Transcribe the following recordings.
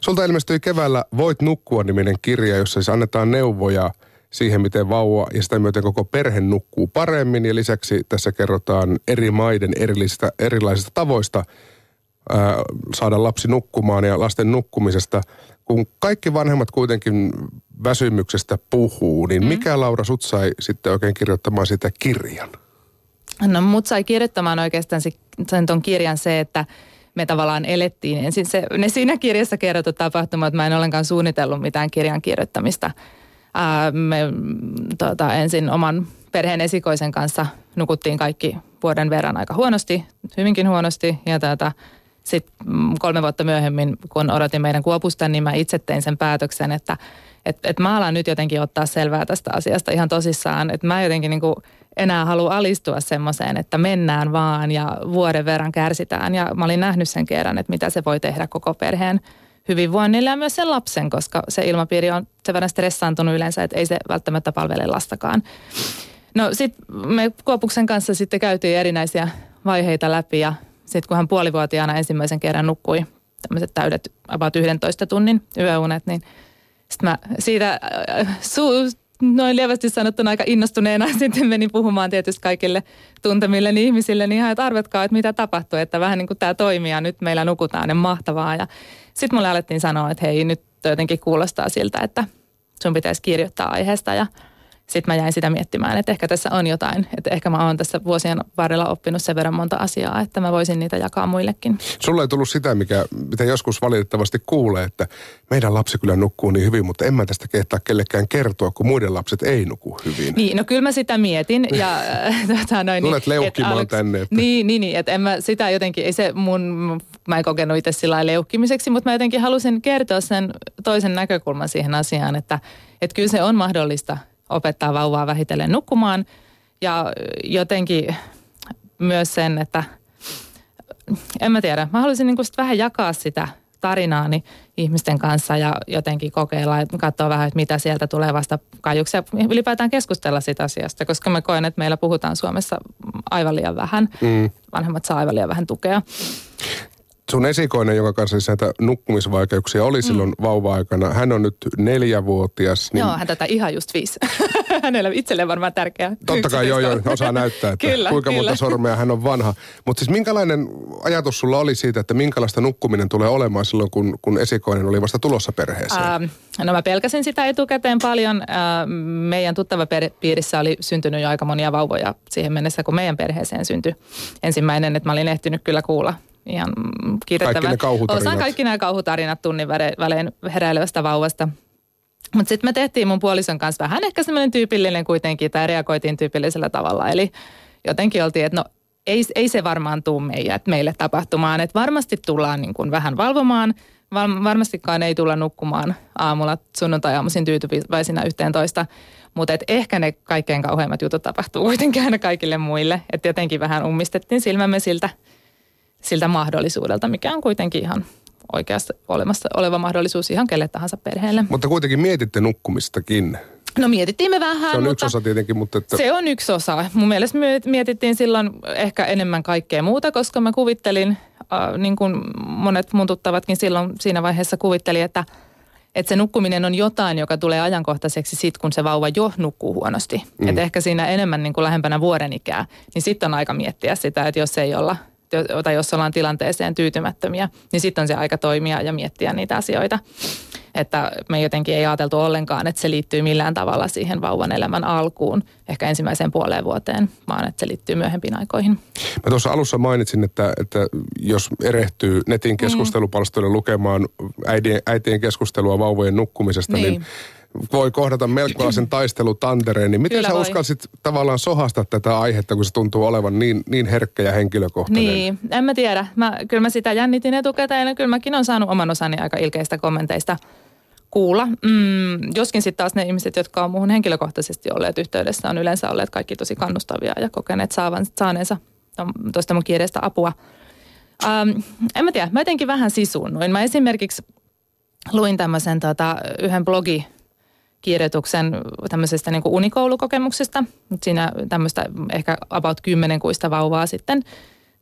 Sulta ilmestyi keväällä Voit nukkua niminen kirja, jossa siis annetaan neuvoja siihen, miten vauva ja sitä myöten koko perhe nukkuu paremmin. Ja lisäksi tässä kerrotaan eri maiden erilaisista, erilaisista tavoista ää, saada lapsi nukkumaan ja lasten nukkumisesta. Kun kaikki vanhemmat kuitenkin väsymyksestä puhuu, niin mm. mikä Laura sut sai sitten oikein kirjoittamaan sitä kirjan? No mut sai kirjoittamaan oikeastaan sen ton kirjan se, että me tavallaan elettiin ensin se, ne siinä kirjassa kerrotut tapahtumat, mä en ollenkaan suunnitellut mitään kirjan kirjoittamista. Ää, me tota, ensin oman perheen esikoisen kanssa nukuttiin kaikki vuoden verran aika huonosti, hyvinkin huonosti. Ja tota, sitten mm, kolme vuotta myöhemmin, kun odotin meidän kuopusta, niin mä itse tein sen päätöksen, että et, et mä alan nyt jotenkin ottaa selvää tästä asiasta ihan tosissaan. Että mä jotenkin niin kuin enää halua alistua semmoiseen, että mennään vaan ja vuoden verran kärsitään. Ja mä olin nähnyt sen kerran, että mitä se voi tehdä koko perheen hyvinvoinnille ja myös sen lapsen, koska se ilmapiiri on sen verran stressaantunut yleensä, että ei se välttämättä palvele lastakaan. No sitten me Kuopuksen kanssa sitten käytiin erinäisiä vaiheita läpi ja sitten kun hän puolivuotiaana ensimmäisen kerran nukkui tämmöiset täydet about 11 tunnin yöunet, niin sitten mä siitä äh, su- noin lievästi sanottuna aika innostuneena sitten menin puhumaan tietysti kaikille tuntemille ihmisille, niin ihan, että arvetkaa, että mitä tapahtuu, että vähän niin kuin tämä toimii ja nyt meillä nukutaan ja mahtavaa. Ja sitten mulle alettiin sanoa, että hei, nyt jotenkin kuulostaa siltä, että sun pitäisi kirjoittaa aiheesta ja – sitten mä jäin sitä miettimään, että ehkä tässä on jotain. Että ehkä mä oon tässä vuosien varrella oppinut sen verran monta asiaa, että mä voisin niitä jakaa muillekin. Sulla ei tullut sitä, mikä, mitä joskus valitettavasti kuulee, että meidän lapsi kyllä nukkuu niin hyvin, mutta en mä tästä kehtaa kellekään kertoa, kun muiden lapset ei nuku hyvin. Niin, no kyllä mä sitä mietin. Ja, tota, noin, Tulet niin, leukkimaan et, tänne. Että... Niin, niin, niin, että en mä sitä jotenkin, ei se mun, mä en kokenut itse sillä leukkimiseksi, mutta mä jotenkin halusin kertoa sen toisen näkökulman siihen asiaan, että, että kyllä se on mahdollista – opettaa vauvaa vähitellen nukkumaan. Ja jotenkin myös sen, että en mä tiedä, mä haluaisin niin vähän jakaa sitä tarinaani ihmisten kanssa ja jotenkin kokeilla, että katsoa vähän, että mitä sieltä tulee vasta kaiuksia. Ylipäätään keskustella sitä asiasta, koska mä koen, että meillä puhutaan Suomessa aivan liian vähän. Mm. Vanhemmat saa aivan liian vähän tukea sun esikoinen, jonka kanssa siis näitä nukkumisvaikeuksia oli mm. silloin vauva-aikana, hän on nyt neljävuotias. Niin... Joo, hän tätä ihan just viisi. Hänellä itselleen varmaan tärkeää. Totta kai joo, joo, osaa näyttää, että kyllä, kuinka kyllä. monta sormea hän on vanha. Mutta siis minkälainen ajatus sulla oli siitä, että minkälaista nukkuminen tulee olemaan silloin, kun, kun esikoinen oli vasta tulossa perheeseen? Ähm, no mä pelkäsin sitä etukäteen paljon. Äh, meidän tuttava piirissä oli syntynyt jo aika monia vauvoja siihen mennessä, kun meidän perheeseen syntyi ensimmäinen, että mä olin ehtinyt kyllä kuulla ihan kiitettävä. Kaikki ne kauhutarinat. Osaan kaikki nämä kauhutarinat tunnin välein heräilevästä vauvasta. Mutta sitten me tehtiin mun puolison kanssa vähän ehkä semmoinen tyypillinen kuitenkin, tai reagoitiin tyypillisellä tavalla. Eli jotenkin oltiin, että no ei, ei se varmaan tuu meille, meille tapahtumaan. Että varmasti tullaan niin kuin vähän valvomaan, varmastikaan ei tulla nukkumaan aamulla sunnuntai-aamuisin tyytyväisinä yhteen toista. Mutta ehkä ne kaikkein kauheimmat jutut tapahtuu kuitenkin aina kaikille muille. Että jotenkin vähän ummistettiin silmämme siltä – siltä mahdollisuudelta, mikä on kuitenkin ihan oikeasti olemassa oleva mahdollisuus ihan kelle tahansa perheelle. Mutta kuitenkin mietitte nukkumistakin. No mietittiin me vähän. Se on yksi osa tietenkin, mutta... Että... Se on yksi osa. Mun mielestä mietittiin silloin ehkä enemmän kaikkea muuta, koska mä kuvittelin, äh, niin kuin monet mun tuttavatkin silloin siinä vaiheessa kuvitteli, että, että se nukkuminen on jotain, joka tulee ajankohtaiseksi sit, kun se vauva jo nukkuu huonosti. Mm. Että ehkä siinä enemmän niin kuin lähempänä vuoden ikää, niin sitten on aika miettiä sitä, että jos ei olla tai jos ollaan tilanteeseen tyytymättömiä, niin sitten on se aika toimia ja miettiä niitä asioita. Että me jotenkin ei ajateltu ollenkaan, että se liittyy millään tavalla siihen vauvan elämän alkuun, ehkä ensimmäiseen puoleen vuoteen, vaan että se liittyy myöhempiin aikoihin. Mä tuossa alussa mainitsin, että, että jos erehtyy netin mm. keskustelupalstoille lukemaan äitien, äitien keskustelua vauvojen nukkumisesta, niin, niin voi kohdata melkoisen taistelutantereen, niin miten Kyllä sä voi. uskalsit tavallaan sohasta tätä aihetta, kun se tuntuu olevan niin, niin herkkä ja henkilökohtainen? Niin, en mä tiedä. Mä, kyllä mä sitä jännitin etukäteen ja kyllä mäkin on saanut oman osani aika ilkeistä kommenteista kuulla. Mm, joskin sitten taas ne ihmiset, jotka on muuhun henkilökohtaisesti olleet yhteydessä, on yleensä olleet kaikki tosi kannustavia ja kokeneet saavan, saaneensa tuosta mun kirjasta apua. Ähm, en mä tiedä, mä jotenkin vähän sisunnuin. Mä esimerkiksi luin tämmöisen tota, yhden blogi kirjoituksen tämmöisestä niin unikoulukokemuksesta. Siinä tämmöistä ehkä about kymmenen kuista vauvaa sitten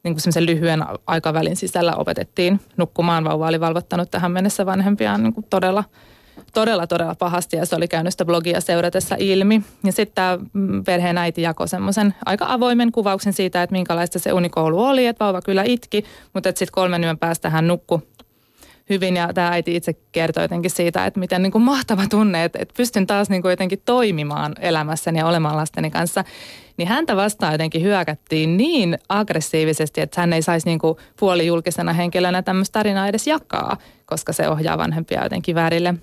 niin kuin semmoisen lyhyen aikavälin sisällä opetettiin nukkumaan. Vauva oli valvottanut tähän mennessä vanhempiaan niin kuin todella, todella, todella pahasti ja se oli käynyt sitä blogia seuratessa ilmi. Ja sitten tämä mm, perheen äiti jakoi semmoisen aika avoimen kuvauksen siitä, että minkälaista se unikoulu oli, että vauva kyllä itki, mutta sitten kolmen yön päästä hän nukkui hyvin ja tämä äiti itse kertoi jotenkin siitä, että miten niin kuin mahtava tunne, että, että pystyn taas niin kuin jotenkin toimimaan elämässäni ja olemaan lasteni kanssa. Niin häntä vastaan jotenkin hyökättiin niin aggressiivisesti, että hän ei saisi niin kuin puolijulkisena henkilönä tämmöistä tarinaa edes jakaa, koska se ohjaa vanhempia jotenkin väärille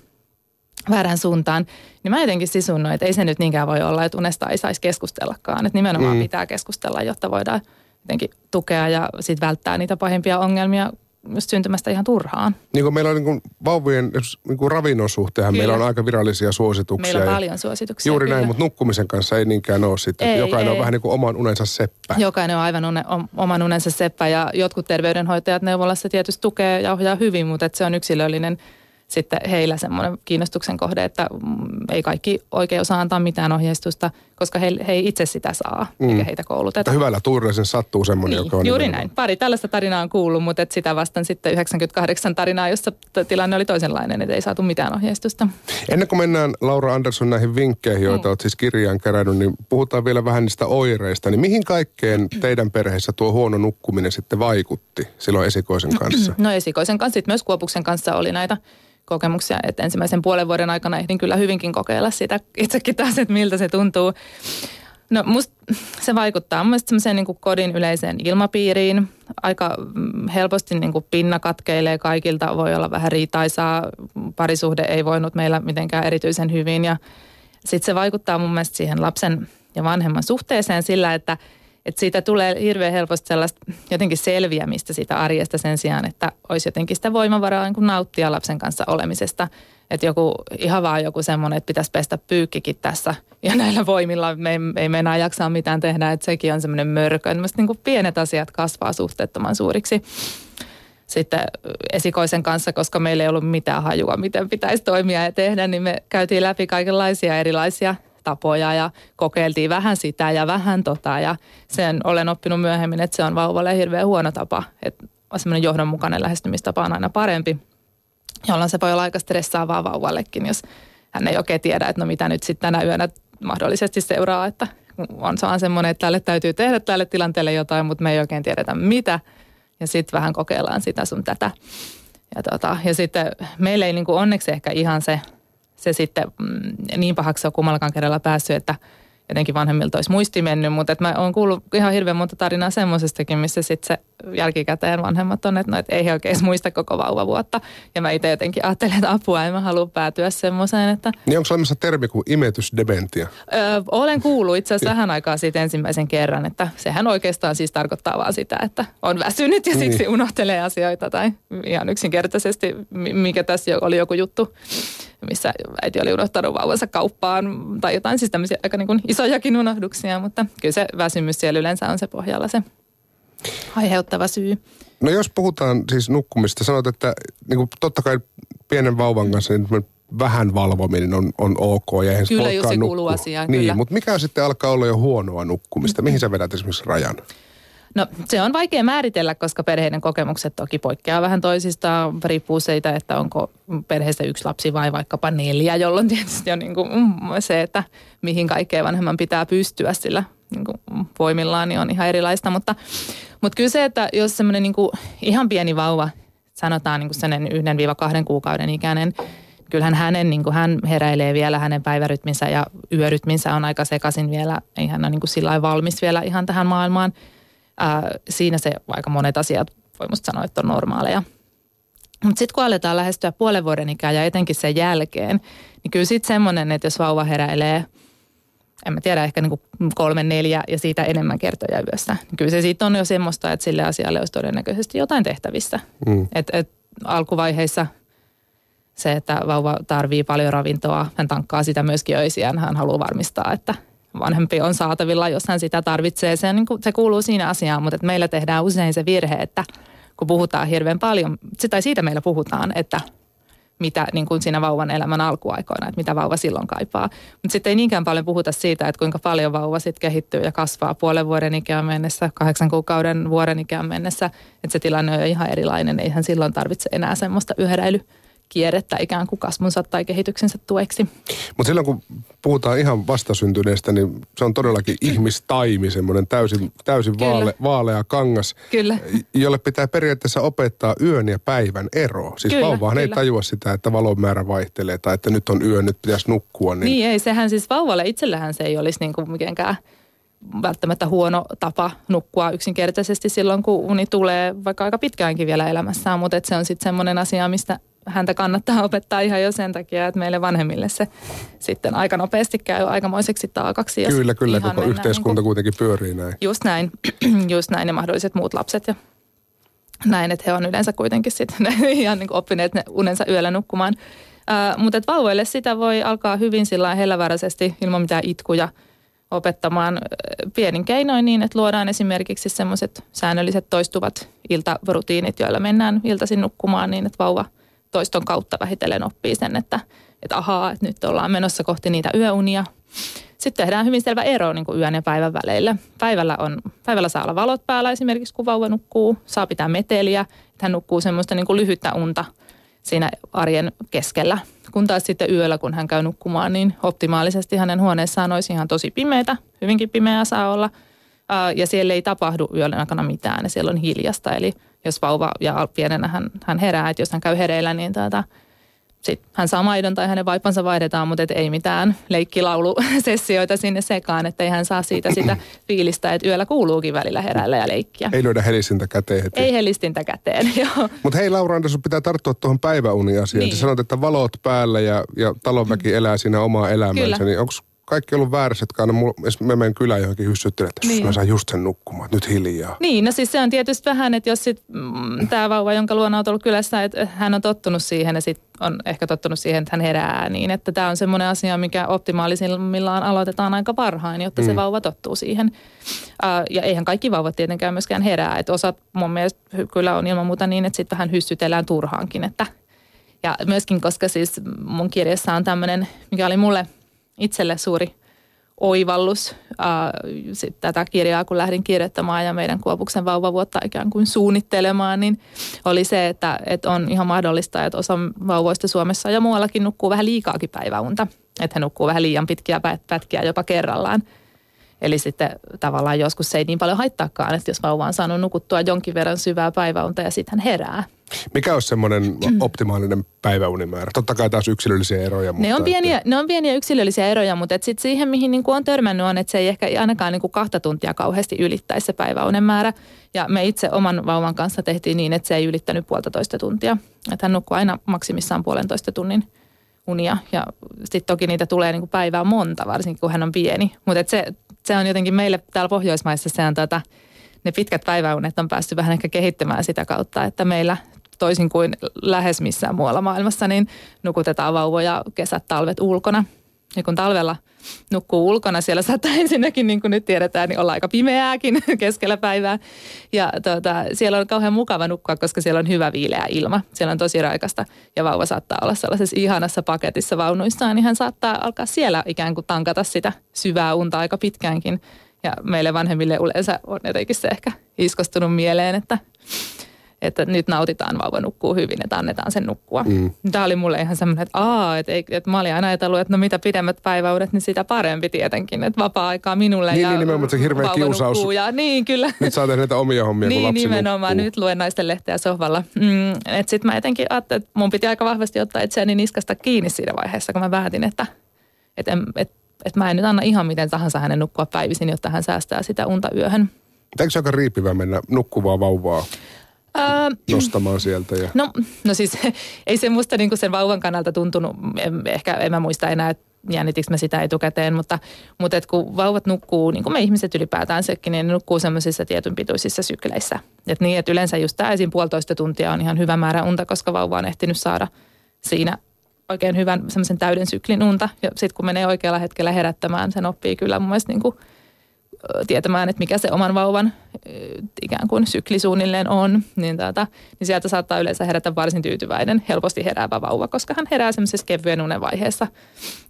väärään suuntaan, niin mä jotenkin sisunnoin, että ei se nyt niinkään voi olla, että unesta ei saisi keskustellakaan. Että nimenomaan mm. pitää keskustella, jotta voidaan jotenkin tukea ja sitten välttää niitä pahimpia ongelmia, syntymästä ihan turhaan. Niin kuin meillä on niin kuin vauvien niin kuin ravinnon suhteen, kyllä. meillä on aika virallisia suosituksia. Meillä on paljon suosituksia. Juuri kyllä. näin, mutta nukkumisen kanssa ei niinkään ole sitten. Ei, Jokainen ei. on vähän niin kuin oman unensa seppä. Jokainen on aivan une, oman unensa seppä ja jotkut terveydenhoitajat neuvolassa tietysti tukee ja ohjaa hyvin, mutta se on yksilöllinen – sitten heillä semmoinen kiinnostuksen kohde, että mm, ei kaikki oikein osaa antaa mitään ohjeistusta, koska he, he ei itse sitä saa, mm. eikä heitä kouluteta. Että hyvällä tuurilla sen sattuu semmoinen, niin, joka on... Juuri nimenomaan. näin. Pari tällaista tarinaa on kuullut, mutta et sitä vastaan sitten 98 tarinaa, jossa tilanne oli toisenlainen, että ei saatu mitään ohjeistusta. Ennen kuin mennään Laura Andersson näihin vinkkeihin, joita mm. olet siis kirjaan kerännyt, niin puhutaan vielä vähän niistä oireista. Niin mihin kaikkeen teidän perheessä tuo huono nukkuminen sitten vaikutti silloin esikoisen kanssa? No esikoisen kanssa, sitten myös Kuopuksen kanssa oli näitä kokemuksia, että ensimmäisen puolen vuoden aikana ehdin kyllä hyvinkin kokeilla sitä itsekin taas, että miltä se tuntuu. No musta se vaikuttaa mun semmoiseen niin kodin yleiseen ilmapiiriin. Aika mm, helposti niin kuin pinna katkeilee kaikilta, voi olla vähän riitaisaa, parisuhde ei voinut meillä mitenkään erityisen hyvin ja sitten se vaikuttaa mun mielestä siihen lapsen ja vanhemman suhteeseen sillä, että – että siitä tulee hirveän helposti sellaista jotenkin selviämistä siitä arjesta sen sijaan, että olisi jotenkin sitä voimavaraa niin kuin nauttia lapsen kanssa olemisesta. Että joku, ihan vaan joku semmoinen, että pitäisi pestä pyykkikin tässä ja näillä voimilla me ei, ei me enää jaksaa mitään tehdä, että sekin on semmoinen mörkö. Niin kuin pienet asiat kasvaa suhteettoman suuriksi sitten esikoisen kanssa, koska meillä ei ollut mitään hajua, miten pitäisi toimia ja tehdä, niin me käytiin läpi kaikenlaisia erilaisia tapoja ja kokeiltiin vähän sitä ja vähän tota ja sen olen oppinut myöhemmin, että se on vauvalle hirveän huono tapa, että semmoinen johdonmukainen lähestymistapa on aina parempi, jolloin se voi olla aika stressaavaa vauvallekin, jos hän ei oikein tiedä, että no mitä nyt sitten tänä yönä mahdollisesti seuraa, että on vaan semmoinen, että tälle täytyy tehdä tälle tilanteelle jotain, mutta me ei oikein tiedetä mitä. Ja sitten vähän kokeillaan sitä sun tätä. Ja, tota, ja sitten meillä ei niin onneksi ehkä ihan se se sitten mm, niin pahaksi on kummallakaan kerralla päässyt, että jotenkin vanhemmilta olisi muisti mennyt, mutta että mä oon kuullut ihan hirveän monta tarinaa semmoisestakin, missä sitten se jälkikäteen vanhemmat on, että, no, että ei he oikein muista koko vauvavuotta. Ja mä itse jotenkin ajattelen, että apua en mä halua päätyä semmoiseen, että... Niin onko olemassa termi kuin imetysdementia? Öö, olen kuullut itse asiassa vähän aikaa siitä ensimmäisen kerran, että sehän oikeastaan siis tarkoittaa vaan sitä, että on väsynyt ja siksi niin. unohtelee asioita tai ihan yksinkertaisesti, mikä tässä oli joku juttu missä äiti oli unohtanut vauvansa kauppaan tai jotain siis tämmöisiä aika niin kuin isojakin unohduksia, mutta kyllä se väsymys siellä yleensä on se pohjalla se aiheuttava syy. No jos puhutaan siis nukkumista, sanot, että niin kuin totta kai pienen vauvan kanssa niin vähän valvominen on, on ok. Ja eihän kyllä, jos se kuuluu asiaan. Niin, kyllä. mutta mikä sitten alkaa olla jo huonoa nukkumista? Mihin sä vedät esimerkiksi rajan? No se on vaikea määritellä, koska perheiden kokemukset toki poikkeaa vähän toisistaan. Riippuu siitä, että onko perheessä yksi lapsi vai vaikkapa neljä, jolloin tietysti on niin kuin mm, se, että mihin kaikkeen vanhemman pitää pystyä sillä niin kuin voimillaan, niin on ihan erilaista. Mutta, mutta kyllä se, että jos semmoinen niin kuin ihan pieni vauva, sanotaan niin kuin sen yhden viiva kahden kuukauden ikäinen, kyllähän hänen, niin kuin hän heräilee vielä, hänen päivärytminsä ja yörytminsä on aika sekaisin vielä. Ei hän ole niin kuin sillä valmis vielä ihan tähän maailmaan – ää, siinä se aika monet asiat voi musta sanoa, että on normaaleja. Mutta sitten kun aletaan lähestyä puolen vuoden ikää ja etenkin sen jälkeen, niin kyllä sitten semmoinen, että jos vauva heräilee, en mä tiedä, ehkä niinku kolme, neljä ja siitä enemmän kertoja yössä, niin kyllä se siitä on jo semmoista, että sille asialle olisi todennäköisesti jotain tehtävissä. Mm. Et, et alkuvaiheissa se, että vauva tarvii paljon ravintoa, hän tankkaa sitä myöskin öisiään, hän haluaa varmistaa, että – vanhempi on saatavilla, jos hän sitä tarvitsee. Se, niin kuin, se kuuluu siinä asiaan, mutta että meillä tehdään usein se virhe, että kun puhutaan hirveän paljon, tai siitä meillä puhutaan, että mitä niin kuin siinä vauvan elämän alkuaikoina, että mitä vauva silloin kaipaa. Mutta sitten ei niinkään paljon puhuta siitä, että kuinka paljon vauva sitten kehittyy ja kasvaa puolen vuoden ikään mennessä, kahdeksan kuukauden vuoden ikään mennessä. Että se tilanne on jo ihan erilainen, eihän silloin tarvitse enää semmoista yhderäily kierrettä ikään kuin kasvunsa tai kehityksensä tueksi. Mutta silloin kun puhutaan ihan vastasyntyneestä, niin se on todellakin ihmistaimi, semmoinen täysin, täysin vaale, vaalea kangas, kyllä. jolle pitää periaatteessa opettaa yön ja päivän ero. Siis kyllä, vauvahan kyllä. ei tajua sitä, että valon määrä vaihtelee tai että nyt on yö, nyt pitäisi nukkua. Niin, niin ei, sehän siis vauvalle itsellähän se ei olisi niin kuin mitenkään välttämättä huono tapa nukkua yksinkertaisesti silloin, kun uni tulee vaikka aika pitkäänkin vielä elämässään, mutta se on sitten semmoinen asia, mistä häntä kannattaa opettaa ihan jo sen takia, että meille vanhemmille se sitten aika nopeasti käy aikamoiseksi taakaksi. Jos kyllä, kyllä, koko yhteiskunta niin kuin, kuitenkin pyörii näin. Just näin, just näin ja mahdolliset muut lapset ja näin, että he on yleensä kuitenkin sitten ihan niin oppineet ne unensa yöllä nukkumaan. Uh, mutta että vauvoille sitä voi alkaa hyvin sillä helläväräisesti ilman mitään itkuja opettamaan pienin keinoin niin, että luodaan esimerkiksi semmoiset säännölliset toistuvat iltarutiinit, joilla mennään iltaisin nukkumaan niin, että vauva – toiston kautta vähitellen oppii sen, että, että ahaa, että nyt ollaan menossa kohti niitä yöunia. Sitten tehdään hyvin selvä ero niin kuin yön ja päivän väleillä. Päivällä, on, päivällä saa olla valot päällä esimerkiksi, kun vauva nukkuu. Saa pitää meteliä, että hän nukkuu semmoista niin kuin lyhyttä unta siinä arjen keskellä. Kun taas sitten yöllä, kun hän käy nukkumaan, niin optimaalisesti hänen huoneessaan olisi ihan tosi pimeitä. Hyvinkin pimeää saa olla. Ja siellä ei tapahdu yön aikana mitään ja siellä on hiljasta. Eli jos vauva ja pienenä hän, hän herää, että jos hän käy hereillä, niin tuota, sit hän saa maidon tai hänen vaipansa vaihdetaan, mutta et ei mitään leikkilaulusessioita sinne sekaan, että ei hän saa siitä sitä fiilistä, että yöllä kuuluukin välillä heräillä ja leikkiä. Ei löydä helistintä käteen heti. Ei helistintä käteen, joo. Mutta hei Laura Andersson, pitää tarttua tuohon päiväuniasiaan. Niin. Sä sanot, että valot päällä ja, ja talonväki elää siinä omaa elämäänsä, Kyllä. niin onko kaikki ollut väärässä, että mä menen kylään johonkin hyssyttelen, että niin. mä saan just sen nukkumaan, nyt hiljaa. Niin, no siis se on tietysti vähän, että jos sit mm, tämä vauva, jonka luona on ollut kylässä, että hän on tottunut siihen ja sitten on ehkä tottunut siihen, että hän herää niin, että tämä on semmoinen asia, mikä optimaalisimmillaan aloitetaan aika varhain, jotta mm. se vauva tottuu siihen. Uh, ja eihän kaikki vauvat tietenkään myöskään herää, että osat mun mielestä kyllä on ilman muuta niin, että sitten vähän hyssytellään turhaankin, että ja myöskin, koska siis mun kirjassa on tämmöinen, mikä oli mulle – itselle suuri oivallus ää, sit tätä kirjaa, kun lähdin kirjoittamaan ja meidän Kuopuksen vauvavuotta ikään kuin suunnittelemaan, niin oli se, että, että on ihan mahdollista, että osa vauvoista Suomessa ja muuallakin nukkuu vähän liikaakin päiväunta. Että he nukkuu vähän liian pitkiä pätkiä jopa kerrallaan. Eli sitten tavallaan joskus se ei niin paljon haittaakaan, että jos vauva on saanut nukuttua jonkin verran syvää päiväunta ja sitten hän herää. Mikä olisi semmoinen optimaalinen päiväunimäärä? Totta kai taas yksilöllisiä eroja. Mutta ne, on pieniä, että... ne on pieniä yksilöllisiä eroja, mutta sitten siihen, mihin niin kuin on törmännyt, on, että se ei ehkä ainakaan niin kuin kahta tuntia kauheasti ylittäisi se päiväunen määrä. Ja me itse oman vauvan kanssa tehtiin niin, että se ei ylittänyt puolitoista tuntia. Että hän nukkuu aina maksimissaan puolentoista tunnin unia. Ja sitten toki niitä tulee niin kuin päivää monta, varsinkin kun hän on pieni. Mutta se, se on jotenkin meille täällä Pohjoismaissa se on tota, ne pitkät päiväunet on päässyt vähän ehkä kehittämään sitä kautta, että meillä toisin kuin lähes missään muualla maailmassa, niin nukutetaan vauvoja kesät, talvet ulkona. Ja kun talvella nukkuu ulkona, siellä saattaa ensinnäkin, niin kuin nyt tiedetään, niin olla aika pimeääkin keskellä päivää. Ja tuota, siellä on kauhean mukava nukkua, koska siellä on hyvä viileä ilma. Siellä on tosi raikasta ja vauva saattaa olla sellaisessa ihanassa paketissa vaunuissaan, niin hän saattaa alkaa siellä ikään kuin tankata sitä syvää unta aika pitkäänkin. Ja meille vanhemmille yleensä on jotenkin se ehkä iskostunut mieleen, että että nyt nautitaan, vauva nukkuu hyvin, että annetaan sen nukkua. Mm. Tämä oli mulle ihan semmoinen, että aa, että, että mä olin aina ajatellut, että no mitä pidemmät päiväudet, niin sitä parempi tietenkin, että vapaa-aikaa minulle niin, ja niin, nimenomaan se hirveä kiusaus. Ja, niin, kyllä. Nyt saa tehdä näitä omia hommia, niin, kun lapsi nimenomaan, nukkuu. nyt luen naisten lehteä sohvalla. Mm, että sitten mä jotenkin ajattelin, että mun piti aika vahvasti ottaa itseäni niskasta kiinni siinä vaiheessa, kun mä päätin, että, että, että, että mä en nyt anna ihan miten tahansa hänen nukkua päivisin, jotta hän säästää sitä unta yöhön. Eikö se aika riipivä mennä nukkuvaa vauvaa Öö, nostamaan sieltä? Ja... No, no siis ei se musta niin sen vauvan kannalta tuntunut, ehkä en mä muista enää, että jännitikö mä sitä etukäteen, mutta, mutta et kun vauvat nukkuu, niin kuin me ihmiset ylipäätään sekin, niin ne nukkuu semmoisissa tietyn pituisissa sykleissä. Et niin, että yleensä just tämä esim. puolitoista tuntia on ihan hyvä määrä unta, koska vauva on ehtinyt saada siinä oikein hyvän semmoisen täyden syklin unta. Ja sitten kun menee oikealla hetkellä herättämään, sen oppii kyllä mun mielestä niin kuin tietämään, että mikä se oman vauvan ikään kuin sykli suunnilleen on, niin, tuota, niin sieltä saattaa yleensä herätä varsin tyytyväinen, helposti heräävä vauva, koska hän herää semmoisessa kevyen unen vaiheessa,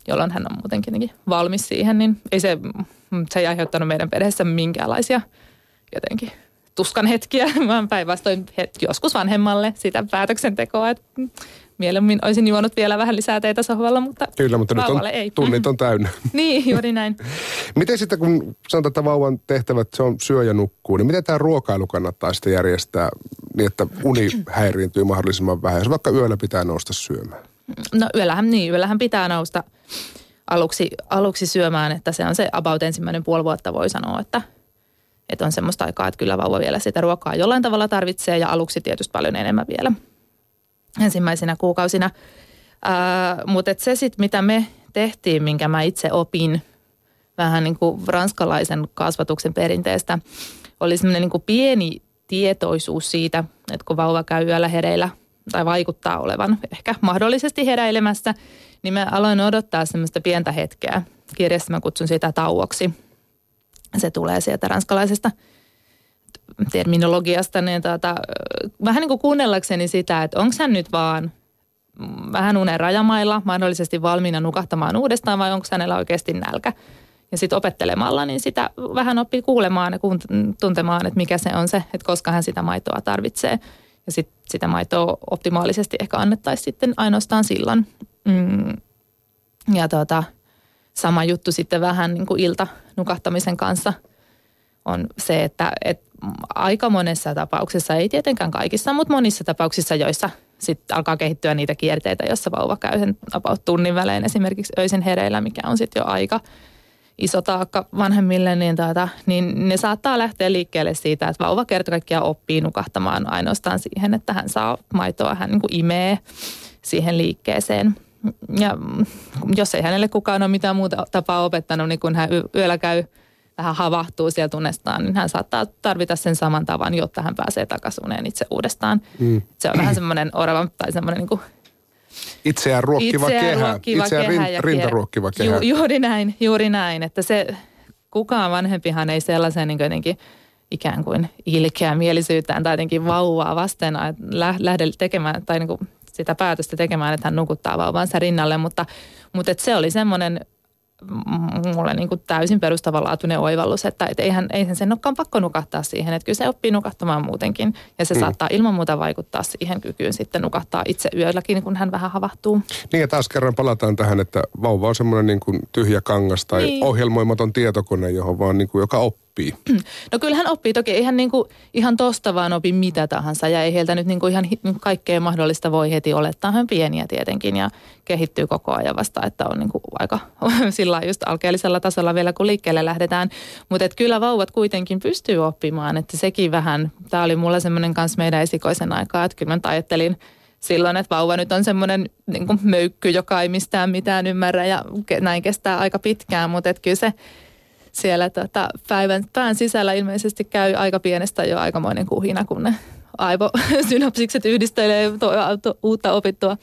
jolloin hän on muutenkin valmis siihen, niin ei se, se ei aiheuttanut meidän perheessä minkäänlaisia jotenkin tuskan hetkiä, vaan päinvastoin joskus vanhemmalle sitä päätöksentekoa, että mieluummin olisin juonut vielä vähän lisää teitä sohvalla, mutta Kyllä, mutta nyt on, ei. tunnit on täynnä. niin, juuri näin. miten sitten, kun sanotaan, että vauvan tehtävät, se on syö ja nukkuu, niin miten tämä ruokailu kannattaa sitten järjestää niin, että uni häiriintyy mahdollisimman vähän, jos vaikka yöllä pitää nousta syömään? No yöllähän, niin, yöllähän pitää nousta aluksi, aluksi syömään, että se on se about ensimmäinen puoli vuotta voi sanoa, että, että on semmoista aikaa, että kyllä vauva vielä sitä ruokaa jollain tavalla tarvitsee ja aluksi tietysti paljon enemmän vielä ensimmäisenä kuukausina. Ää, mutta se sitten, mitä me tehtiin, minkä mä itse opin vähän niin kuin ranskalaisen kasvatuksen perinteestä, oli semmoinen niin pieni tietoisuus siitä, että kun vauva käy yöllä hereillä tai vaikuttaa olevan ehkä mahdollisesti heräilemässä, niin mä aloin odottaa semmoista pientä hetkeä. Kirjassa mä kutsun sitä tauoksi. Se tulee sieltä ranskalaisesta – terminologiasta, niin tota, vähän niin kuin kuunnellakseni sitä, että onko hän nyt vaan vähän unen rajamailla, mahdollisesti valmiina nukahtamaan uudestaan vai onko hänellä oikeasti nälkä. Ja sitten opettelemalla, niin sitä vähän oppii kuulemaan ja tuntemaan, että mikä se on se, että koska hän sitä maitoa tarvitsee. Ja sitten sitä maitoa optimaalisesti ehkä annettaisiin sitten ainoastaan silloin. Mm. Ja tota, sama juttu sitten vähän niin kuin ilta nukahtamisen kanssa on se, että, että aika monessa tapauksessa, ei tietenkään kaikissa, mutta monissa tapauksissa, joissa sitten alkaa kehittyä niitä kierteitä, jossa vauva käy sen about tunnin välein esimerkiksi öisin hereillä, mikä on sitten jo aika iso taakka vanhemmille, niin, tuota, niin ne saattaa lähteä liikkeelle siitä, että vauva kerta kaikkiaan oppii nukahtamaan ainoastaan siihen, että hän saa maitoa, hän niin kuin imee siihen liikkeeseen. Ja jos ei hänelle kukaan ole mitään muuta tapaa opettanut, niin kun hän yöllä käy – vähän havahtuu sieltä unestaan, niin hän saattaa tarvita sen saman tavan, jotta hän pääsee takaisin uneen itse uudestaan. Mm. Se on vähän semmoinen orava tai semmoinen niin kuin Itseään ruokkiva itseään kehä. Ruokkiva itseään kehä rin, rintaruokkiva kehä. Ju, juuri näin, juuri näin. Että se, kukaan vanhempihan ei sellaisen niin jotenkin ikään kuin ilkeä mielisyyttään tai jotenkin vauvaa vasten lähde tekemään tai niin kuin sitä päätöstä tekemään, että hän nukuttaa vauvansa rinnalle, mutta, mutta että se oli semmoinen mulle niin kuin täysin perustavanlaatuinen oivallus, että et eihän, eihän sen olekaan pakko nukahtaa siihen, että kyllä se oppii nukahtamaan muutenkin ja se mm. saattaa ilman muuta vaikuttaa siihen kykyyn sitten nukahtaa itse yölläkin, kun hän vähän havahtuu. Niin ja taas kerran palataan tähän, että vauva on semmoinen niin kuin tyhjä kangas tai niin. ohjelmoimaton tietokone, johon vaan niin kuin, joka oppii oppii? No kyllähän oppii. Toki eihän niinku ihan tosta vaan opi mitä tahansa ja ei heiltä nyt niinku ihan niinku kaikkea mahdollista voi heti olettaa. Hän pieniä tietenkin ja kehittyy koko ajan vasta, että on niinku aika sillä just alkeellisella tasolla vielä kun liikkeelle lähdetään. Mutta kyllä vauvat kuitenkin pystyy oppimaan, että sekin vähän, tämä oli mulla semmoinen kanssa meidän esikoisen aikaa, että kyllä mä ajattelin, silloin, että vauva nyt on semmoinen niin möykky, joka ei mistään mitään ymmärrä ja näin kestää aika pitkään, mutta että kyllä se siellä tota, päivän pään sisällä ilmeisesti käy aika pienestä jo aikamoinen kuhina, kun ne aivosynapsikset yhdistelee to, to, uutta opittua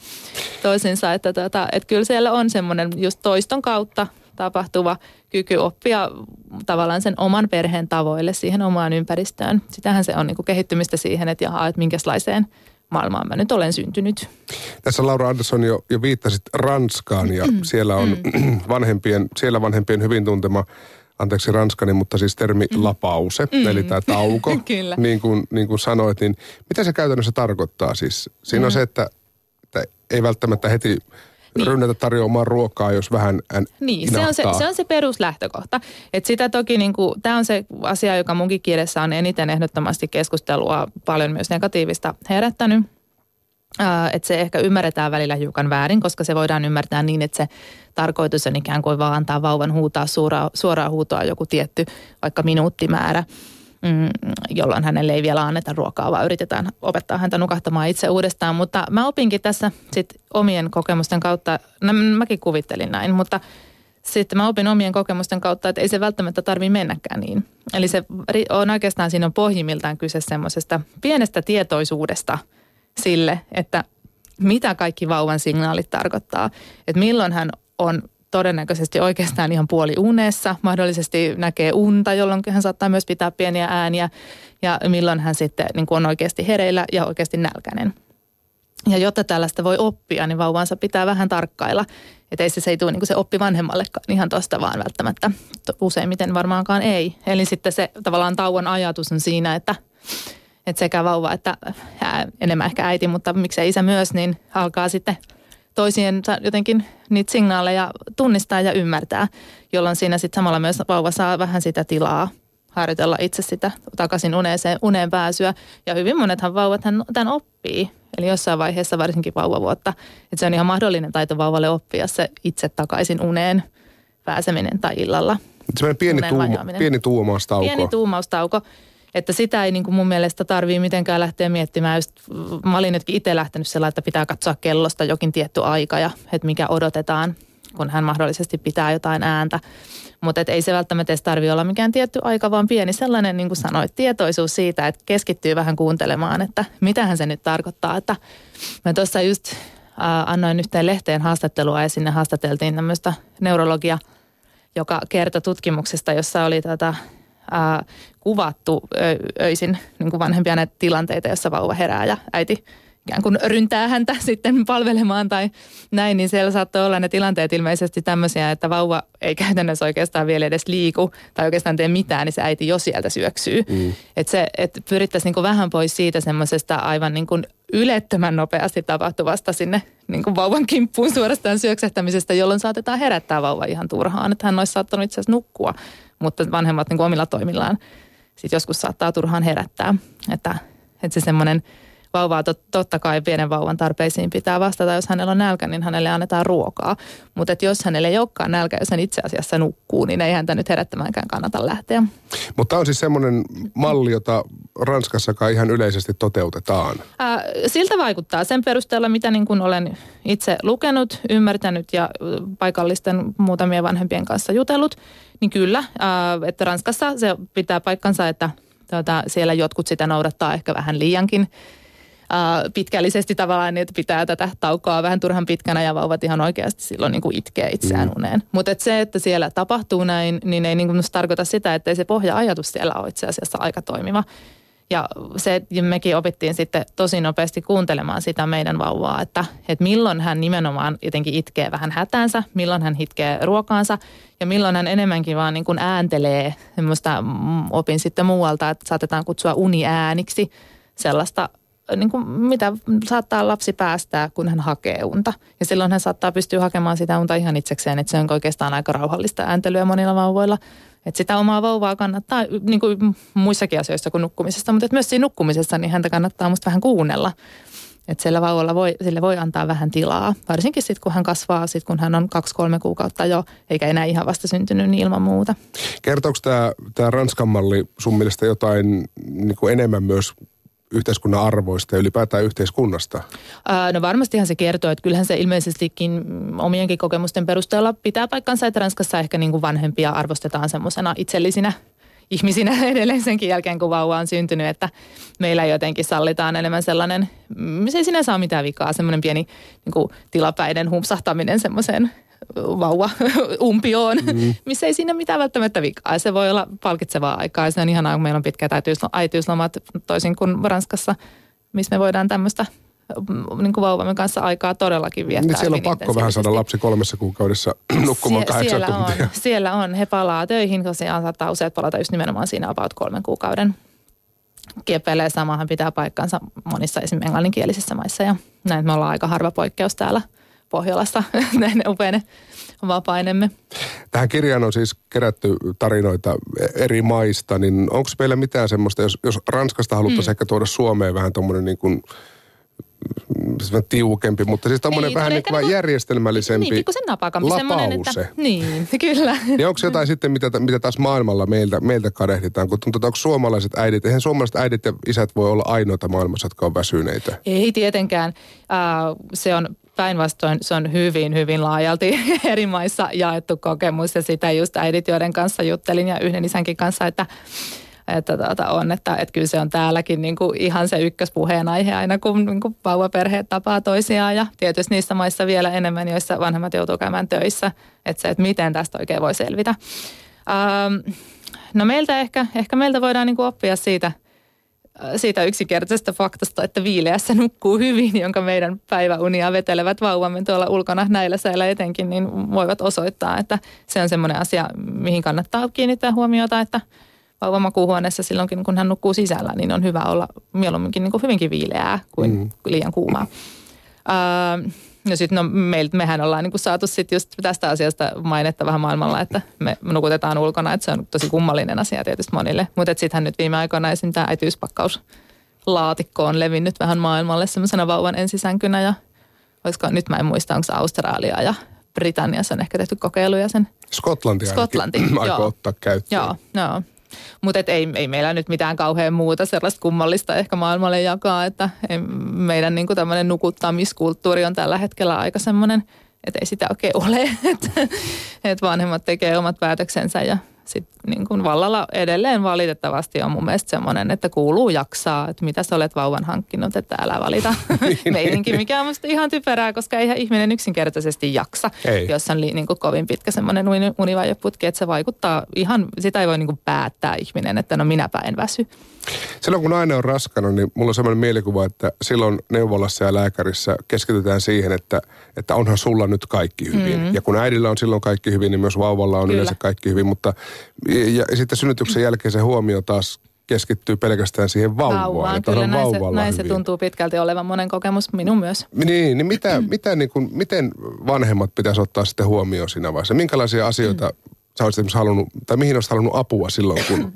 toisinsa. Että, tota, että kyllä siellä on semmoinen just toiston kautta tapahtuva kyky oppia tavallaan sen oman perheen tavoille siihen omaan ympäristöön. Sitähän se on niin kuin kehittymistä siihen, että jaha, että minkälaiseen maailmaan mä nyt olen syntynyt. Tässä Laura Andersson jo, jo viittasit Ranskaan ja siellä on mm. vanhempien, siellä vanhempien hyvin tuntema anteeksi ranskani, mutta siis termi mm. lapause, mm. eli tämä tauko, Kyllä. Niin, kuin, niin kuin sanoit, niin mitä se käytännössä tarkoittaa siis? Siinä mm. on se, että, että ei välttämättä heti niin. rynnätä tarjoamaan ruokaa, jos vähän än Niin, se on se, se on se peruslähtökohta. Et sitä toki, niin tämä on se asia, joka munkin kielessä on eniten ehdottomasti keskustelua paljon myös negatiivista herättänyt että se ehkä ymmärretään välillä hiukan väärin, koska se voidaan ymmärtää niin, että se tarkoitus on ikään kuin vaan antaa vauvan huutaa suoraa, suoraa huutoa joku tietty vaikka minuuttimäärä, mm, jolloin hänelle ei vielä anneta ruokaa, vaan yritetään opettaa häntä nukahtamaan itse uudestaan. Mutta mä opinkin tässä sit omien kokemusten kautta, no, mäkin kuvittelin näin, mutta sitten mä opin omien kokemusten kautta, että ei se välttämättä tarvi mennäkään niin. Eli se on oikeastaan siinä on pohjimmiltaan kyse semmoisesta pienestä tietoisuudesta – sille, että mitä kaikki vauvan signaalit tarkoittaa. Että milloin hän on todennäköisesti oikeastaan ihan puoli unessa. Mahdollisesti näkee unta, jolloin hän saattaa myös pitää pieniä ääniä ja milloin hän sitten niin kuin on oikeasti hereillä ja oikeasti nälkäinen. Ja jotta tällaista voi oppia, niin vauvansa pitää vähän tarkkailla. Että ei se, se ei tule niin se oppi vanhemmallekaan ihan tuosta vaan välttämättä. Useimmiten varmaankaan ei. Eli sitten se tavallaan tauon ajatus on siinä, että, että sekä vauva että enemmän ehkä äiti, mutta miksei isä myös, niin alkaa sitten toisien jotenkin niitä signaaleja tunnistaa ja ymmärtää, jolloin siinä sitten samalla myös vauva saa vähän sitä tilaa harjoitella itse sitä takaisin uneeseen, uneen pääsyä. Ja hyvin monethan vauvat tämän oppii. Eli jossain vaiheessa varsinkin vauvavuotta. Että se on ihan mahdollinen taito vauvalle oppia se itse takaisin uneen pääseminen tai illalla. Semmoinen pieni, tuuma, pieni tuumaustauko. Pieni tuumaustauko. Että sitä ei niin kuin mun mielestä tarvii mitenkään lähteä miettimään. Just, mä olin nytkin itse lähtenyt sellainen, että pitää katsoa kellosta jokin tietty aika ja että mikä odotetaan, kun hän mahdollisesti pitää jotain ääntä. Mutta ei se välttämättä edes tarvitse olla mikään tietty aika, vaan pieni sellainen, niin kuin sanoit, tietoisuus siitä, että keskittyy vähän kuuntelemaan, että mitähän se nyt tarkoittaa. Että mä tuossa just annoin yhteen lehteen haastattelua ja sinne haastateltiin tämmöistä neurologia, joka kertoi tutkimuksesta, jossa oli tätä äh, kuvattu ö, öisin niin kuin vanhempia näitä tilanteita, jossa vauva herää ja äiti ikään kuin ryntää häntä sitten palvelemaan tai näin, niin siellä saattoi olla ne tilanteet ilmeisesti tämmöisiä, että vauva ei käytännössä oikeastaan vielä edes liiku tai oikeastaan tee mitään, niin se äiti jo sieltä syöksyy. Mm. Että se, että pyrittäisiin niin kuin vähän pois siitä semmoisesta aivan niin kuin ylettömän nopeasti tapahtuvasta sinne niin kuin vauvan kimppuun suorastaan syöksähtämisestä, jolloin saatetaan herättää vauva ihan turhaan. Että hän olisi saattanut itse asiassa nukkua, mutta vanhemmat niin kuin omilla toimillaan sitten joskus saattaa turhaan herättää. Että, että se semmoinen – vauvaa tot, totta kai pienen vauvan tarpeisiin pitää vastata. Jos hänellä on nälkä, niin hänelle annetaan ruokaa. Mutta jos hänelle ei olekaan nälkä, jos hän itse asiassa nukkuu, niin ei häntä nyt herättämäänkään kannata lähteä. Mutta on siis semmoinen malli, jota Ranskassakaan ihan yleisesti toteutetaan. Ää, siltä vaikuttaa sen perusteella, mitä niin kuin olen itse lukenut, ymmärtänyt ja paikallisten muutamien vanhempien kanssa jutellut. Niin kyllä, ää, että Ranskassa se pitää paikkansa, että tuota, siellä jotkut sitä noudattaa ehkä vähän liiankin pitkällisesti tavallaan, että pitää tätä taukoa vähän turhan pitkänä ja vauvat ihan oikeasti silloin niin kuin itkee itseään mm. uneen. Mutta et se, että siellä tapahtuu näin, niin ei niin kuin tarkoita sitä, että ei se pohja-ajatus siellä ole itse asiassa aika toimiva. Ja se, mekin opittiin sitten tosi nopeasti kuuntelemaan sitä meidän vauvaa, että, että milloin hän nimenomaan jotenkin itkee vähän hätänsä, milloin hän itkee ruokaansa ja milloin hän enemmänkin vaan niin kuin ääntelee semmoista, mm, opin sitten muualta, että saatetaan kutsua uniääniksi sellaista niin kuin, mitä saattaa lapsi päästää, kun hän hakee unta. Ja silloin hän saattaa pystyä hakemaan sitä unta ihan itsekseen, että se on oikeastaan aika rauhallista ääntelyä monilla vauvoilla. Että sitä omaa vauvaa kannattaa, niin kuin muissakin asioissa kuin nukkumisesta, mutta myös siinä nukkumisessa, niin häntä kannattaa musta vähän kuunnella. Että sillä vauvalla voi, sille voi antaa vähän tilaa, varsinkin sitten kun hän kasvaa, sit kun hän on kaksi-kolme kuukautta jo, eikä enää ihan vasta syntynyt, niin ilman muuta. Kertooko tämä Ranskan malli sun mielestä jotain niin kuin enemmän myös yhteiskunnan arvoista ja ylipäätään yhteiskunnasta? no varmastihan se kertoo, että kyllähän se ilmeisestikin omienkin kokemusten perusteella pitää paikkansa, että Ranskassa ehkä niin kuin vanhempia arvostetaan semmoisena itsellisinä ihmisinä edelleen senkin jälkeen, kun vauva on syntynyt, että meillä jotenkin sallitaan enemmän sellainen, se ei sinänsä ole mitään vikaa, semmoinen pieni niin kuin tilapäinen humpsahtaminen semmoiseen vauva umpioon, mm. missä ei siinä mitään välttämättä vikaa. Se voi olla palkitsevaa aikaa. Se on ihanaa, kun meillä on pitkät äitiyslomat toisin kuin Ranskassa, missä me voidaan tämmöistä mm, niin kuin vauvamme kanssa aikaa todellakin viettää. Niin siellä on pakko vähän saada lapsi kolmessa kuukaudessa nukkumaan Sie- kahdeksan siellä tuntia. On, siellä on. He palaa töihin, tosiaan saattaa useat palata just nimenomaan siinä about kolmen kuukauden kiepelee. Samahan pitää paikkansa monissa esimerkiksi englanninkielisissä maissa ja näin me ollaan aika harva poikkeus täällä – Pohjolassa näin upeine vapainemme. Tähän kirjaan on siis kerätty tarinoita eri maista, niin onko meillä mitään semmoista, jos, jos Ranskasta haluttaisiin mm. ehkä tuoda Suomeen vähän tuommoinen niin kuin tiukempi, mutta siis tämmöinen niin, vähän niin kuin järjestelmällisempi niin, pikkusen napakampi lapause. Että, niin, kyllä. Niin onko jotain sitten, mitä, mitä taas maailmalla meiltä, meiltä kadehditaan? Kun tuntuu, että onko suomalaiset äidit, eihän suomalaiset äidit ja isät voi olla ainoita maailmassa, jotka on väsyneitä. Ei tietenkään. Uh, se on päinvastoin se on hyvin, hyvin laajalti eri maissa jaettu kokemus. Ja sitä just äidit, joiden kanssa juttelin ja yhden isänkin kanssa, että että tuota, on, että, että kyllä se on täälläkin niin kuin ihan se ykköspuheenaihe aina, kun niin kuin vauvaperheet tapaa toisiaan. Ja tietysti niissä maissa vielä enemmän, joissa vanhemmat joutuu käymään töissä, että se, että miten tästä oikein voi selvitä. Ähm, no meiltä ehkä, ehkä meiltä voidaan niin kuin oppia siitä, siitä yksinkertaisesta faktasta, että viileässä nukkuu hyvin, jonka meidän päiväunia vetelevät vauvamme tuolla ulkona näillä säillä etenkin, niin voivat osoittaa, että se on semmoinen asia, mihin kannattaa kiinnittää huomiota, että vauva makuuhuoneessa silloinkin, kun hän nukkuu sisällä, niin on hyvä olla mieluumminkin niin kuin hyvinkin viileää kuin mm. liian kuumaa. Öö, No sitten no, meiltä, mehän ollaan niin saatu sit just tästä asiasta mainetta vähän maailmalla, että me nukutetaan ulkona, että se on tosi kummallinen asia tietysti monille. Mutta sittenhän nyt viime aikoina esim. tämä äitiyspakkaus laatikko on levinnyt vähän maailmalle semmoisena vauvan ensisänkynä ja olisiko, nyt mä en muista, onko se Australia ja Britanniassa on ehkä tehty kokeiluja sen. Skotlanti Skotlanti, aikoo ottaa käyttöön. Joo, joo. Mutta ei, ei meillä nyt mitään kauhean muuta sellaista kummallista ehkä maailmalle jakaa, että ei, meidän niin tämmöinen nukuttamiskulttuuri on tällä hetkellä aika semmoinen, että ei sitä oikein ole, että, että vanhemmat tekee omat päätöksensä ja sitten niin kuin vallalla edelleen valitettavasti on mun mielestä semmoinen, että kuuluu jaksaa, että mitä sä olet vauvan hankkinut, että älä valita niin, meininki, niin. mikä on musta ihan typerää, koska eihän ihminen yksinkertaisesti jaksa, ei. jos on niin kuin kovin pitkä semmoinen univajoputki, että se vaikuttaa ihan, sitä ei voi niin kuin päättää ihminen, että no minäpä en väsy. Silloin kun nainen on raskana, niin mulla on sellainen mielikuva, että silloin neuvolassa ja lääkärissä keskitytään siihen, että, että onhan sulla nyt kaikki hyvin. Mm-hmm. Ja kun äidillä on silloin kaikki hyvin, niin myös vauvalla on Kyllä. yleensä kaikki hyvin. Mutta ja sitten synnytyksen jälkeen se huomio taas keskittyy pelkästään siihen vauvaan. Vauvaan, kyllä näin, se, näin se tuntuu pitkälti olevan monen kokemus, minun myös. Niin, niin mitä, mitä niin kuin, miten vanhemmat pitäisi ottaa sitten huomioon siinä vaiheessa? Minkälaisia asioita mm. sä olisit halunnut, tai mihin olisit halunnut apua silloin, kun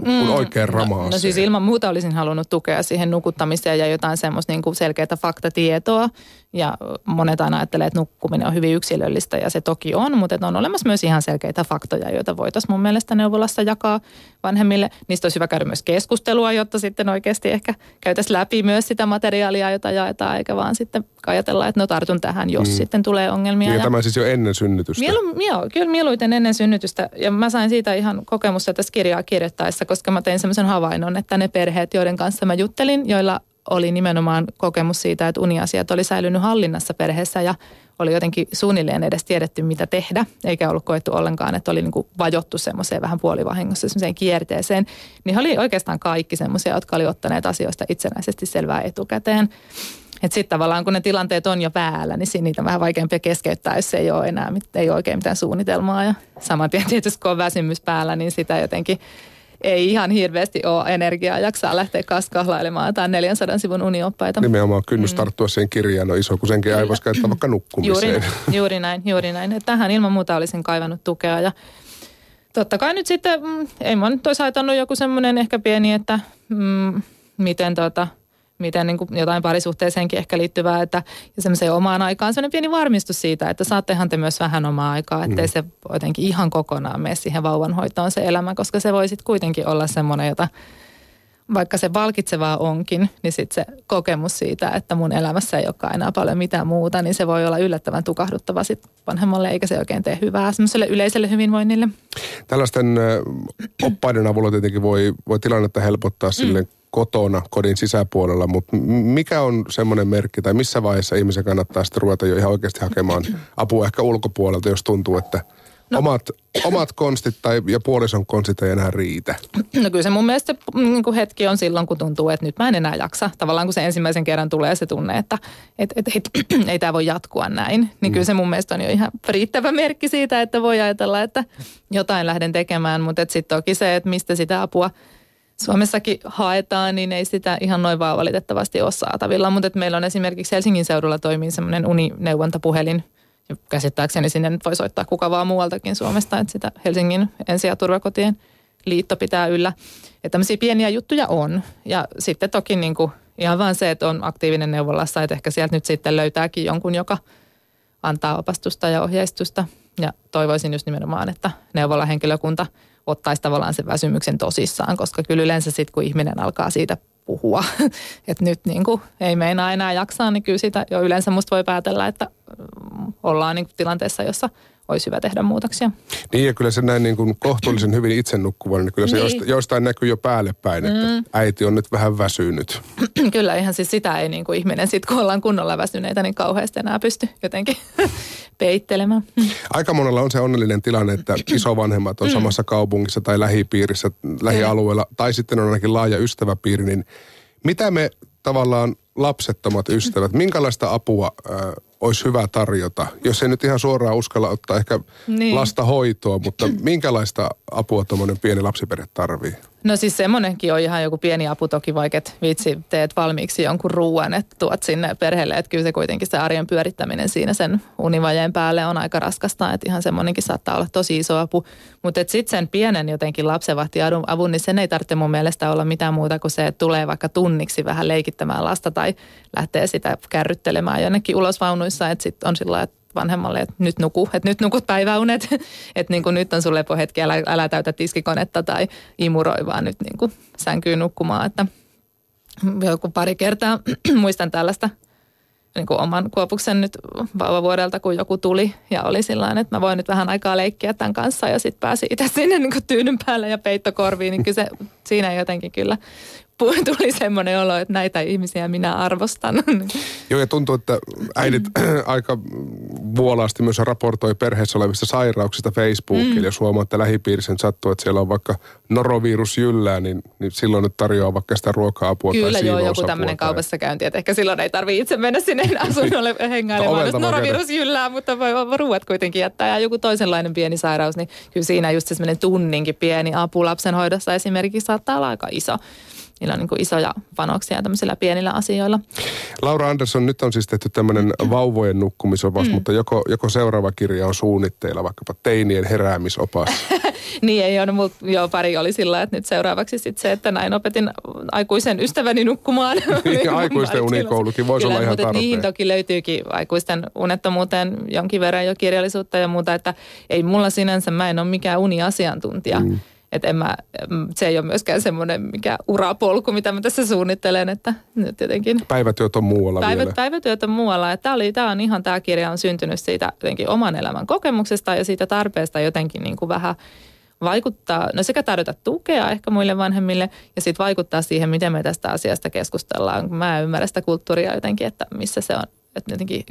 kun mm. oikein ramaa no, no siis ilman muuta olisin halunnut tukea siihen nukuttamiseen ja jotain semmoista niin kuin selkeää faktatietoa. Ja monet aina ajattelee, että nukkuminen on hyvin yksilöllistä ja se toki on, mutta on olemassa myös ihan selkeitä faktoja, joita voitaisiin mun mielestä neuvolassa jakaa vanhemmille. Niistä olisi hyvä käydä myös keskustelua, jotta sitten oikeasti ehkä käytäisiin läpi myös sitä materiaalia, jota jaetaan, eikä vaan sitten ajatella, että no tartun tähän, jos mm. sitten tulee ongelmia. Ja, ja tämä siis jo ennen synnytystä? Mielu, joo, kyllä mieluiten ennen synnytystä. Ja mä sain siitä ihan kokemusta tässä kirjaa kirjoittaessa, koska mä tein semmoisen havainnon, että ne perheet, joiden kanssa mä juttelin, joilla oli nimenomaan kokemus siitä, että uniasiat oli säilynyt hallinnassa perheessä ja oli jotenkin suunnilleen edes tiedetty, mitä tehdä, eikä ollut koettu ollenkaan, että oli niin kuin vajottu semmoiseen vähän puolivahingossa semmoiseen kierteeseen. Niin oli oikeastaan kaikki semmoisia, jotka oli ottaneet asioista itsenäisesti selvää etukäteen. Että sitten tavallaan kun ne tilanteet on jo päällä, niin niitä on vähän vaikeampia keskeyttää, jos ei ole enää ei ole oikein mitään suunnitelmaa. Ja saman tien tietysti kun on väsymys päällä, niin sitä jotenkin ei ihan hirveästi ole energiaa jaksaa lähteä kaskahlailemaan tai 400 sivun unioppaita. Nimenomaan kynnys mm. tarttua siihen kirjaan on iso, kun senkin Kyllä. käyttää vaikka nukkumiseen. Juuri, juuri näin, juuri näin. Että tähän ilman muuta olisin kaivannut tukea ja totta kai nyt sitten, mm, ei mä nyt olisi haitannut joku semmoinen ehkä pieni, että mm, miten tota – miten niin kuin jotain parisuhteeseenkin ehkä liittyvää, että ja semmoiseen omaan aikaan semmoinen pieni varmistus siitä, että saattehan te myös vähän omaa aikaa, ettei mm. se jotenkin ihan kokonaan mene siihen vauvanhoitoon se elämä, koska se voi sitten kuitenkin olla semmoinen, jota vaikka se valkitsevaa onkin, niin sitten se kokemus siitä, että mun elämässä ei olekaan enää paljon mitään muuta, niin se voi olla yllättävän tukahduttava sitten vanhemmalle, eikä se oikein tee hyvää semmoiselle yleiselle hyvinvoinnille. Tällaisten oppaiden avulla tietenkin voi, voi tilannetta helpottaa sille mm kotona, kodin sisäpuolella, mutta mikä on semmoinen merkki tai missä vaiheessa ihmisen kannattaa sitten ruveta jo ihan oikeasti hakemaan apua ehkä ulkopuolelta, jos tuntuu, että No. Omat, omat konstit tai, ja puolison konstit ei enää riitä. No kyllä se mun mielestä se niin kuin hetki on silloin, kun tuntuu, että nyt mä en enää jaksa. Tavallaan kun se ensimmäisen kerran tulee se tunne, että et, et, et, et, ei tämä voi jatkua näin. Niin mm. kyllä se mun mielestä on jo ihan riittävä merkki siitä, että voi ajatella, että jotain lähden tekemään. Mutta sitten toki se, että mistä sitä apua Suomessakin haetaan, niin ei sitä ihan noin vaan valitettavasti ole saatavilla. Mutta meillä on esimerkiksi Helsingin seudulla toimii semmoinen unineuvontapuhelin, ja käsittääkseni sinne nyt voi soittaa kuka vaan muualtakin Suomesta, että sitä Helsingin ensi- ja turvakotien liitto pitää yllä. Että tämmöisiä pieniä juttuja on. Ja sitten toki niin kuin ihan vaan se, että on aktiivinen neuvolassa, että ehkä sieltä nyt sitten löytääkin jonkun, joka antaa opastusta ja ohjeistusta. Ja toivoisin just nimenomaan, että neuvolahenkilökunta henkilökunta ottaisi tavallaan sen väsymyksen tosissaan, koska kyllä yleensä sitten kun ihminen alkaa siitä puhua, että nyt niin kuin ei meinaa enää jaksaa, niin kyllä sitä jo yleensä musta voi päätellä, että mm, ollaan niin kuin tilanteessa, jossa olisi hyvä tehdä muutoksia. Niin ja kyllä se näin niin kuin kohtuullisen hyvin itse nukkuva, niin kyllä se niin. jostain näkyy jo päälle päin, että mm. äiti on nyt vähän väsynyt. kyllä ihan siis sitä ei niin kuin ihminen sit kun ollaan kunnolla väsyneitä, niin kauheasti enää pysty jotenkin peittelemään. Aika monella on se onnellinen tilanne, että isovanhemmat on mm. samassa kaupungissa tai lähipiirissä, lähialueella, tai sitten on ainakin laaja ystäväpiiri, niin mitä me tavallaan lapsettomat ystävät, minkälaista apua äh, olisi hyvä tarjota? Jos ei nyt ihan suoraan uskalla ottaa ehkä niin. lasta hoitoa, mutta minkälaista apua tuommoinen pieni lapsiperhe tarvii? No siis semmoinenkin on ihan joku pieni apu toki, vaikka et vitsi teet valmiiksi jonkun ruuan, että tuot sinne perheelle. Että kyllä se kuitenkin se arjen pyörittäminen siinä sen univajeen päälle on aika raskasta. Että ihan semmoinenkin saattaa olla tosi iso apu. Mutta sitten sen pienen jotenkin lapsenvahtiavun, niin sen ei tarvitse mun mielestä olla mitään muuta kuin se, että tulee vaikka tunniksi vähän leikittämään lasta tai lähtee sitä kärryttelemään jonnekin ulosvaunuissa. Että sitten on sillä että vanhemmalle, että nyt nuku, että nyt nukut päiväunet, että niin kuin nyt on sun lepohetki, älä, älä täytä tiskikonetta tai imuroi, vaan nyt niin kuin sänkyy nukkumaan, että joku pari kertaa muistan tällaista niin kuin oman kuopuksen nyt vauvavuodelta, kun joku tuli ja oli sillä että mä voin nyt vähän aikaa leikkiä tämän kanssa ja sitten pääsi itse sinne niin kuin tyynyn päälle ja peittokorviin, niin kyllä se siinä jotenkin kyllä tuli semmoinen olo, että näitä ihmisiä minä arvostan. Joo, ja tuntuu, että äidit aika vuolaasti myös raportoi perheessä olevista sairauksista Facebookille. Mm. Jos huomaa, että lähipiirissä sattuu, että siellä on vaikka norovirus jyllää, niin, niin silloin nyt tarjoaa vaikka sitä ruoka-apua Kyllä, tai joo, joku tämmöinen kaupassa käynti, että ehkä silloin ei tarvitse itse mennä sinne asunnolle hengailemaan, jos norovirus jyllää, mutta voi ruuat kuitenkin jättää. Ja joku toisenlainen pieni sairaus, niin kyllä siinä just semmoinen tunninkin pieni apu lapsenhoidossa esimerkiksi saattaa olla aika iso niillä on niin kuin isoja panoksia tämmöisillä pienillä asioilla. Laura Andersson, nyt on siis tehty tämmöinen vauvojen nukkumisovas, mm. mutta joko, joko seuraava kirja on suunnitteilla, vaikkapa teinien heräämisopas? niin ei ole, mutta joo pari oli sillä, että nyt seuraavaksi sitten se, että näin opetin aikuisen ystäväni nukkumaan. niin, aikuisten unikoulukin voisi olla ihan tarpeen. Niihin toki löytyykin aikuisten unettomuuteen jonkin verran jo kirjallisuutta ja muuta, että ei mulla sinänsä, mä en ole mikään uniasiantuntija. Mm että en mä, se ei ole myöskään semmoinen mikä urapolku, mitä mä tässä suunnittelen, että nyt jotenkin... Päivätyöt on muualla päivät, vielä. Päivätyöt on muualla. Että tämä, oli, tämä on ihan, tämä kirja on syntynyt siitä jotenkin oman elämän kokemuksesta ja siitä tarpeesta jotenkin niin kuin vähän vaikuttaa, no sekä tarjota tukea ehkä muille vanhemmille ja sitten vaikuttaa siihen, miten me tästä asiasta keskustellaan. Mä ymmärrän sitä kulttuuria jotenkin, että missä se on, että jotenkin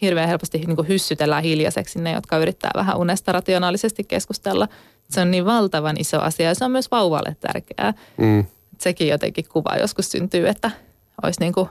hirveän helposti niin hyssytellään hiljaiseksi ne, jotka yrittää vähän unesta rationaalisesti keskustella se on niin valtavan iso asia ja se on myös vauvalle tärkeää. Mm. Sekin jotenkin kuva joskus syntyy, että olisi niin kuin,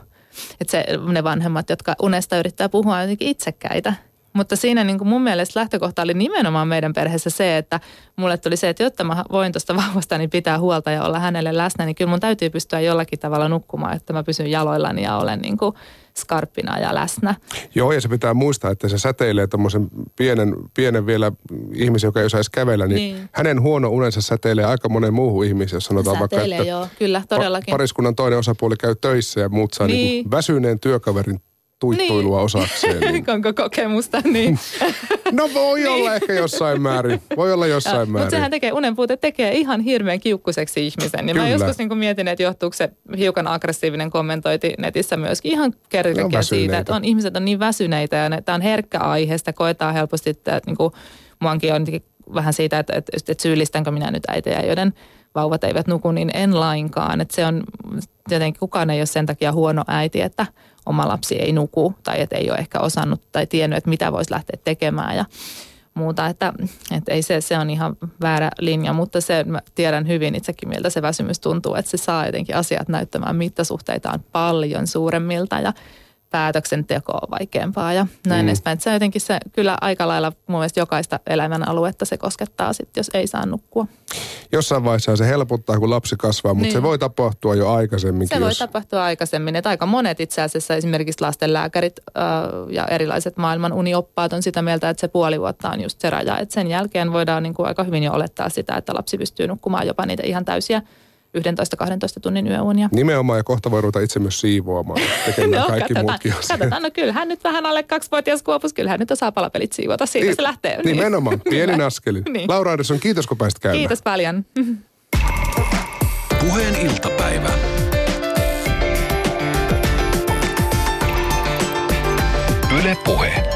että se, ne vanhemmat, jotka unesta yrittää puhua, on jotenkin itsekkäitä. Mutta siinä niin kuin mun mielestä lähtökohta oli nimenomaan meidän perheessä se, että mulle tuli se, että jotta mä voin tuosta vauvasta niin pitää huolta ja olla hänelle läsnä, niin kyllä mun täytyy pystyä jollakin tavalla nukkumaan, että mä pysyn jaloillani ja olen niin kuin skarppina ja läsnä. Joo, ja se pitää muistaa, että se säteilee tuommoisen pienen, pienen vielä ihmisen, joka ei osaisi kävellä, niin, niin, hänen huono unensa säteilee aika monen muuhun ihmiseen, jos sanotaan säteilee, vaikka, että joo, kyllä, todellakin. pariskunnan toinen osapuoli käy töissä ja muut saa niin. Niin väsyneen työkaverin tuittuilua niin. osakseen. Niin. Onko kokemusta, niin. no voi niin. olla ehkä jossain määrin. Voi olla jossain ja, määrin. Mutta sehän tekee, unenpuute tekee ihan hirveän kiukkuseksi ihmisen. Niin mä joskus niin mietin, että johtuuko se hiukan aggressiivinen kommentointi netissä myöskin ihan kerrillekin siitä, että on, ihmiset on niin väsyneitä ja tämä on herkkä aihe, sitä koetaan helposti, että niin kuin, muankin on vähän siitä, että, että, että syyllistänkö minä nyt äitejä, joiden vauvat eivät nuku, niin en lainkaan. Että se on, tietenkin kukaan ei ole sen takia huono äiti, että oma lapsi ei nuku tai että ei ole ehkä osannut tai tiennyt, että mitä voisi lähteä tekemään ja muuta. Että, että ei se, se on ihan väärä linja, mutta se mä tiedän hyvin itsekin, miltä se väsymys tuntuu, että se saa jotenkin asiat näyttämään mittasuhteitaan paljon suuremmilta ja päätöksenteko on vaikeampaa ja näin mm. edespäin. Se jotenkin se kyllä aika lailla mun mielestä jokaista elämän aluetta se koskettaa sitten, jos ei saa nukkua. Jossain vaiheessa se helpottaa, kun lapsi kasvaa, mutta niin. se voi tapahtua jo aikaisemmin. Se voi tapahtua aikaisemmin. Että aika monet itse asiassa esimerkiksi lastenlääkärit äh, ja erilaiset maailman unioppaat on sitä mieltä, että se puoli vuotta on just se raja. Että sen jälkeen voidaan niin kuin aika hyvin jo olettaa sitä, että lapsi pystyy nukkumaan jopa niitä ihan täysiä 11-12 tunnin yöunia. Nimenomaan ja kohta voi ruveta itse myös siivoamaan, tekemään no, kaikki katsotaan, muutkin asiat. Katsotaan, no kyllähän nyt vähän alle kaksivuotias kuopus, kyllähän nyt osaa palapelit siivota, siitä niin, se lähtee. Nimenomaan, pienin askelin. niin. Laura Andersson, kiitos kun pääsit käymään. Kiitos paljon. Puheen iltapäivä. Yle Puhe.